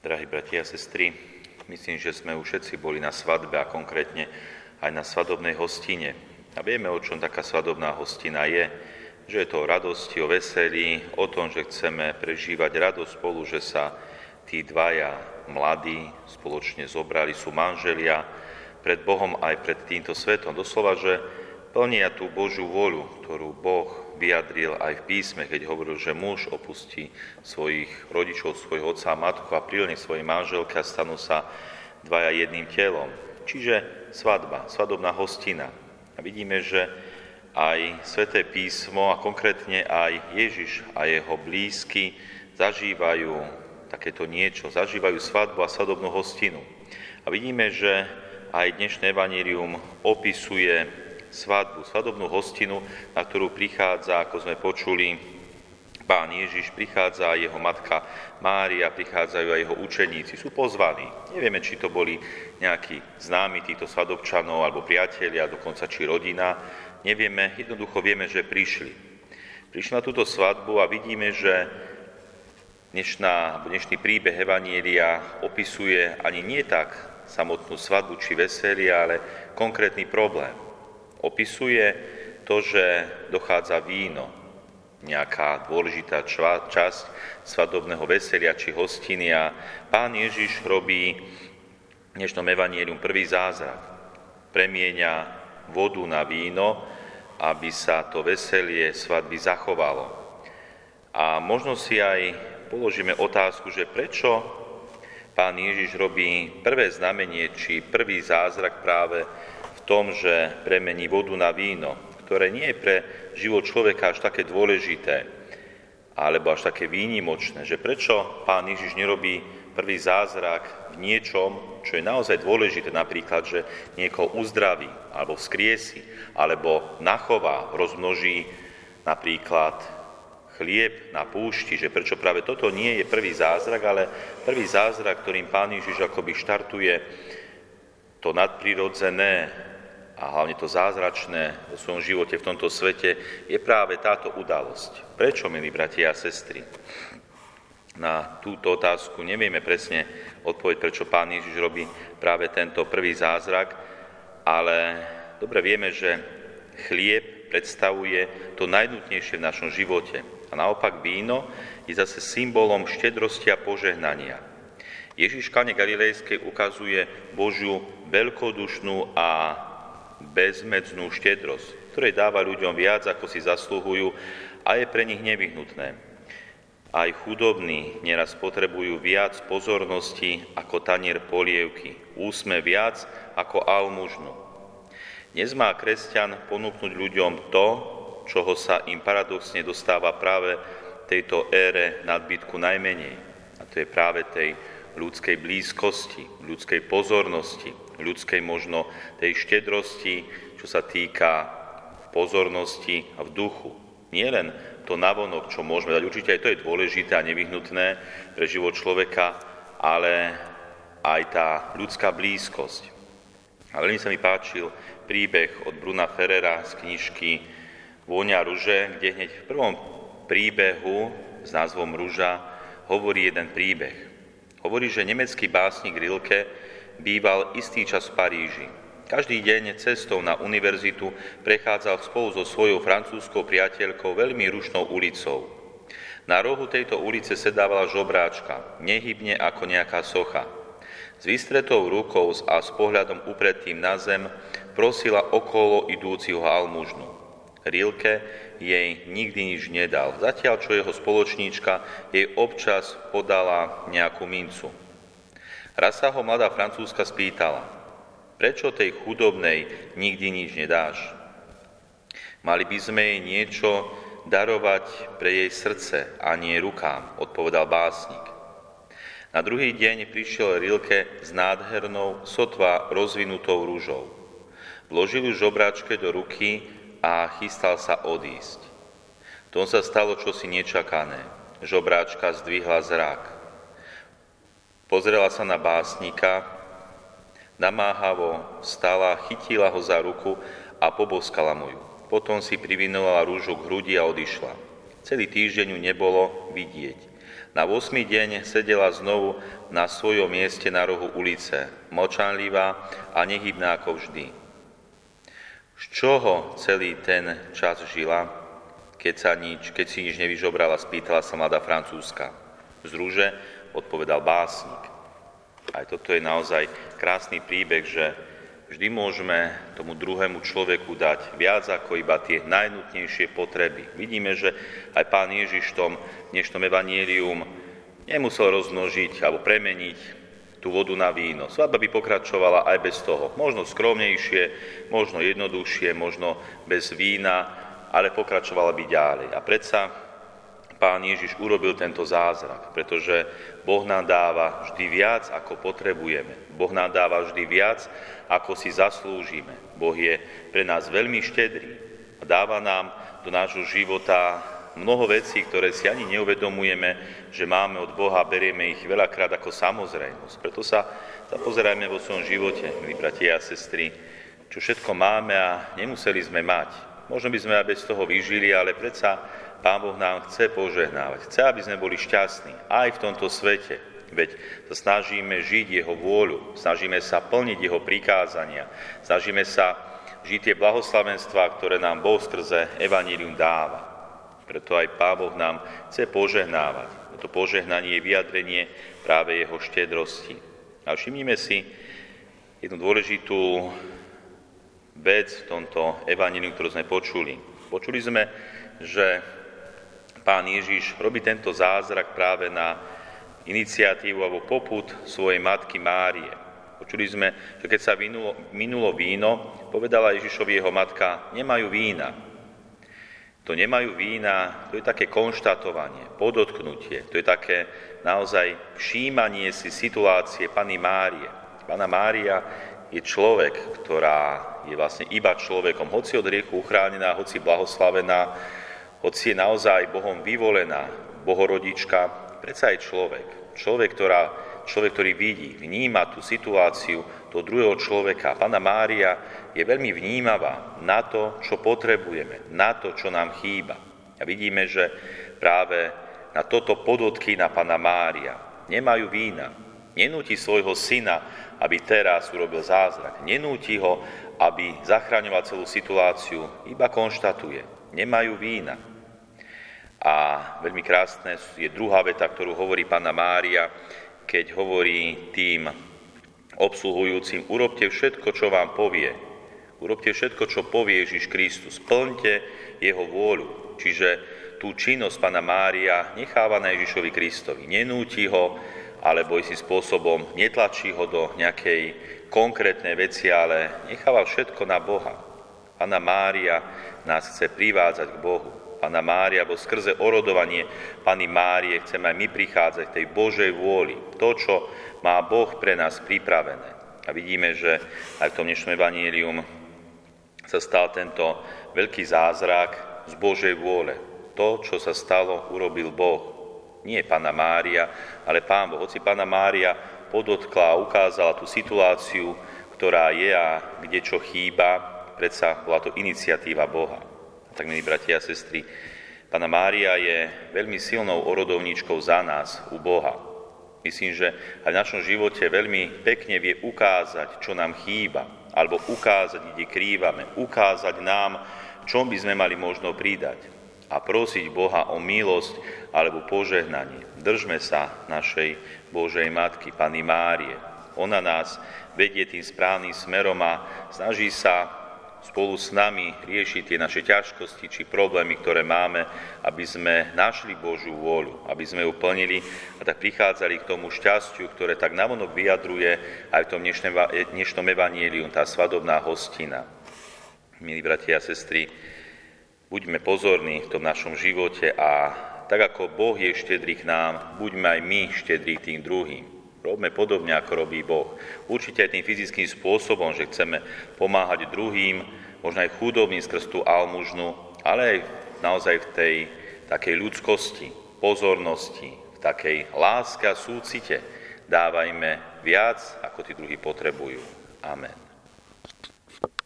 Drahí bratia a sestry, myslím, že sme už všetci boli na svadbe a konkrétne aj na svadobnej hostine. A vieme, o čom taká svadobná hostina je. Že je to o radosti, o veselí, o tom, že chceme prežívať radosť spolu, že sa tí dvaja mladí spoločne zobrali, sú manželia pred Bohom aj pred týmto svetom. Doslova, že plnia tú Božiu voľu, ktorú Boh vyjadril aj v písme, keď hovoril, že muž opustí svojich rodičov, svojho otca a matku a prilne svojej manželke a stanú sa dvaja jedným telom. Čiže svadba, svadobná hostina. A vidíme, že aj Sveté písmo a konkrétne aj Ježiš a jeho blízky zažívajú takéto niečo, zažívajú svadbu a svadobnú hostinu. A vidíme, že aj dnešné evanílium opisuje svadbu, svadobnú hostinu, na ktorú prichádza, ako sme počuli, Pán Ježiš, prichádza jeho matka Mária, prichádzajú aj jeho učeníci, sú pozvaní. Nevieme, či to boli nejakí známi týchto svadobčanov, alebo priatelia, dokonca či rodina. Nevieme, jednoducho vieme, že prišli. Prišli na túto svadbu a vidíme, že dnešná, dnešný príbeh Evanielia opisuje ani nie tak samotnú svadbu či veselie, ale konkrétny problém Opisuje to, že dochádza víno, nejaká dôležitá časť svadobného veselia či hostiny a pán Ježiš robí v dnešnom evanielium prvý zázrak. Premieňa vodu na víno, aby sa to veselie svadby zachovalo. A možno si aj položíme otázku, že prečo pán Ježiš robí prvé znamenie či prvý zázrak práve tom, že premení vodu na víno, ktoré nie je pre život človeka až také dôležité, alebo až také výnimočné, že prečo pán Ježiš nerobí prvý zázrak v niečom, čo je naozaj dôležité, napríklad, že niekoho uzdraví, alebo vzkriesi, alebo nachová, rozmnoží napríklad chlieb na púšti, že prečo práve toto nie je prvý zázrak, ale prvý zázrak, ktorým Pán Ježiš akoby štartuje to nadprirodzené, a hlavne to zázračné vo svojom živote v tomto svete je práve táto udalosť. Prečo, milí bratia a sestry? Na túto otázku nevieme presne odpoveď, prečo Pán Ježiš robí práve tento prvý zázrak, ale dobre vieme, že chlieb predstavuje to najnutnejšie v našom živote. A naopak víno je zase symbolom štedrosti a požehnania. Ježiš Kane Galilejskej ukazuje Božiu veľkodušnú a bezmedznú štedrosť, ktorej dáva ľuďom viac, ako si zaslúhujú a je pre nich nevyhnutné. Aj chudobní neraz potrebujú viac pozornosti ako tanier polievky, úsme viac ako almužnu. Dnes má kresťan ponúknuť ľuďom to, čoho sa im paradoxne dostáva práve tejto ére nadbytku najmenej. A to je práve tej ľudskej blízkosti, ľudskej pozornosti, ľudskej možno tej štedrosti, čo sa týka pozornosti a v duchu. Nie len to navonok, čo môžeme dať, určite aj to je dôležité a nevyhnutné pre život človeka, ale aj tá ľudská blízkosť. A veľmi sa mi páčil príbeh od Bruna Ferrera z knižky Vôňa ruže, kde hneď v prvom príbehu s názvom Ruža hovorí jeden príbeh. Hovorí, že nemecký básnik Rilke býval istý čas v Paríži. Každý deň cestou na univerzitu prechádzal spolu so svojou francúzskou priateľkou veľmi rušnou ulicou. Na rohu tejto ulice sedávala žobráčka, nehybne ako nejaká socha. S vystretou rukou a s pohľadom upredtým na zem prosila okolo idúciho almužnu. Rilke jej nikdy nič nedal, zatiaľ čo jeho spoločníčka jej občas podala nejakú mincu. Raz sa ho mladá francúzska spýtala, prečo tej chudobnej nikdy nič nedáš? Mali by sme jej niečo darovať pre jej srdce a nie rukám, odpovedal básnik. Na druhý deň prišiel Rilke s nádhernou, sotva rozvinutou rúžou. Vložil ju žobráčke do ruky a chystal sa odísť. Tom sa stalo čosi nečakané. Žobráčka zdvihla zrak. Pozrela sa na básnika, namáhavo stala, chytila ho za ruku a poboskala mu ju. Potom si privinula rúžu k hrudi a odišla. Celý týždeň ju nebolo vidieť. Na 8. deň sedela znovu na svojom mieste na rohu ulice, močanlivá a nehybná ako vždy. Z čoho celý ten čas žila, keď, sa nič, keď si nič nevyžobrala, spýtala sa mladá francúzska. Z rúže odpovedal básnik. Aj toto je naozaj krásny príbeh, že vždy môžeme tomu druhému človeku dať viac ako iba tie najnutnejšie potreby. Vidíme, že aj pán Ježiš v tom dnešnom evanielium nemusel rozmnožiť alebo premeniť tú vodu na víno. Svadba by pokračovala aj bez toho. Možno skromnejšie, možno jednoduchšie, možno bez vína, ale pokračovala by ďalej. A predsa pán Ježiš urobil tento zázrak, pretože Boh nám dáva vždy viac, ako potrebujeme. Boh nám dáva vždy viac, ako si zaslúžime. Boh je pre nás veľmi štedrý a dáva nám do nášho života mnoho vecí, ktoré si ani neuvedomujeme, že máme od Boha, berieme ich veľakrát ako samozrejmosť. Preto sa zapozerajme vo svojom živote, milí bratia a sestry, čo všetko máme a nemuseli sme mať. Možno by sme aj bez toho vyžili, ale predsa Pán Boh nám chce požehnávať. Chce, aby sme boli šťastní aj v tomto svete. Veď sa snažíme žiť Jeho vôľu, snažíme sa plniť Jeho prikázania, snažíme sa žiť tie blahoslavenstvá, ktoré nám Boh skrze Evanílium dáva. Preto aj Pán Boh nám chce požehnávať. To požehnanie je vyjadrenie práve Jeho štedrosti. A všimnime si jednu dôležitú vec v tomto Evaníliu, ktorú sme počuli. Počuli sme, že pán Ježiš robí tento zázrak práve na iniciatívu alebo poput svojej matky Márie. Počuli sme, že keď sa minulo, minulo víno, povedala Ježišovi jeho matka, nemajú vína. To nemajú vína, to je také konštatovanie, podotknutie, to je také naozaj všímanie si situácie Pany Márie. Pana Mária je človek, ktorá je vlastne iba človekom, hoci od riechu uchránená, hoci blahoslavená, hoci je naozaj Bohom vyvolená bohorodička, predsa je človek. Človek, ktorá, človek, ktorý vidí, vníma tú situáciu toho druhého človeka. Pána Mária je veľmi vnímavá na to, čo potrebujeme, na to, čo nám chýba. A vidíme, že práve na toto podotky na Pána Mária nemajú vína. Nenúti svojho syna, aby teraz urobil zázrak. Nenúti ho, aby zachraňoval celú situáciu, iba konštatuje. Nemajú vína. A veľmi krásne je druhá veta, ktorú hovorí pána Mária, keď hovorí tým obsluhujúcim, urobte všetko, čo vám povie. Urobte všetko, čo povie Ježiš Kristus. Plňte jeho vôľu. Čiže tú činnosť pána Mária necháva na Ježišovi Kristovi. Nenúti ho, alebo istým spôsobom netlačí ho do nejakej konkrétnej veci, ale necháva všetko na Boha. Pána Mária nás chce privádzať k Bohu. Pána Mária, alebo skrze orodovanie Pany Márie chceme aj my prichádzať k tej Božej vôli. To, čo má Boh pre nás pripravené. A vidíme, že aj v tom dnešnom evanílium sa stal tento veľký zázrak z Božej vôle. To, čo sa stalo, urobil Boh. Nie Pána Mária, ale Pán Boh. Hoci Pána Mária podotkla a ukázala tú situáciu, ktorá je a kde čo chýba, predsa bola to iniciatíva Boha. Tak, milí bratia a sestry, Pana Mária je veľmi silnou orodovníčkou za nás, u Boha. Myslím, že aj v našom živote veľmi pekne vie ukázať, čo nám chýba, alebo ukázať, kde krývame, ukázať nám, čom by sme mali možno pridať a prosiť Boha o milosť alebo požehnanie. Držme sa našej Božej Matky, Pany Márie. Ona nás vedie tým správnym smerom a snaží sa spolu s nami riešiť tie naše ťažkosti či problémy, ktoré máme, aby sme našli Božiu vôľu, aby sme ju plnili a tak prichádzali k tomu šťastiu, ktoré tak navonok vyjadruje aj v tom dnešnom evanieliu, tá svadobná hostina. Milí bratia a sestry, buďme pozorní v tom našom živote a tak ako Boh je štedrý k nám, buďme aj my štedrí tým druhým. Robme podobne, ako robí Boh. Určite aj tým fyzickým spôsobom, že chceme pomáhať druhým, možno aj chudobným skrz tú almužnu, ale aj naozaj v tej takej ľudskosti, pozornosti, v takej láske a súcite dávajme viac, ako tí druhí potrebujú. Amen.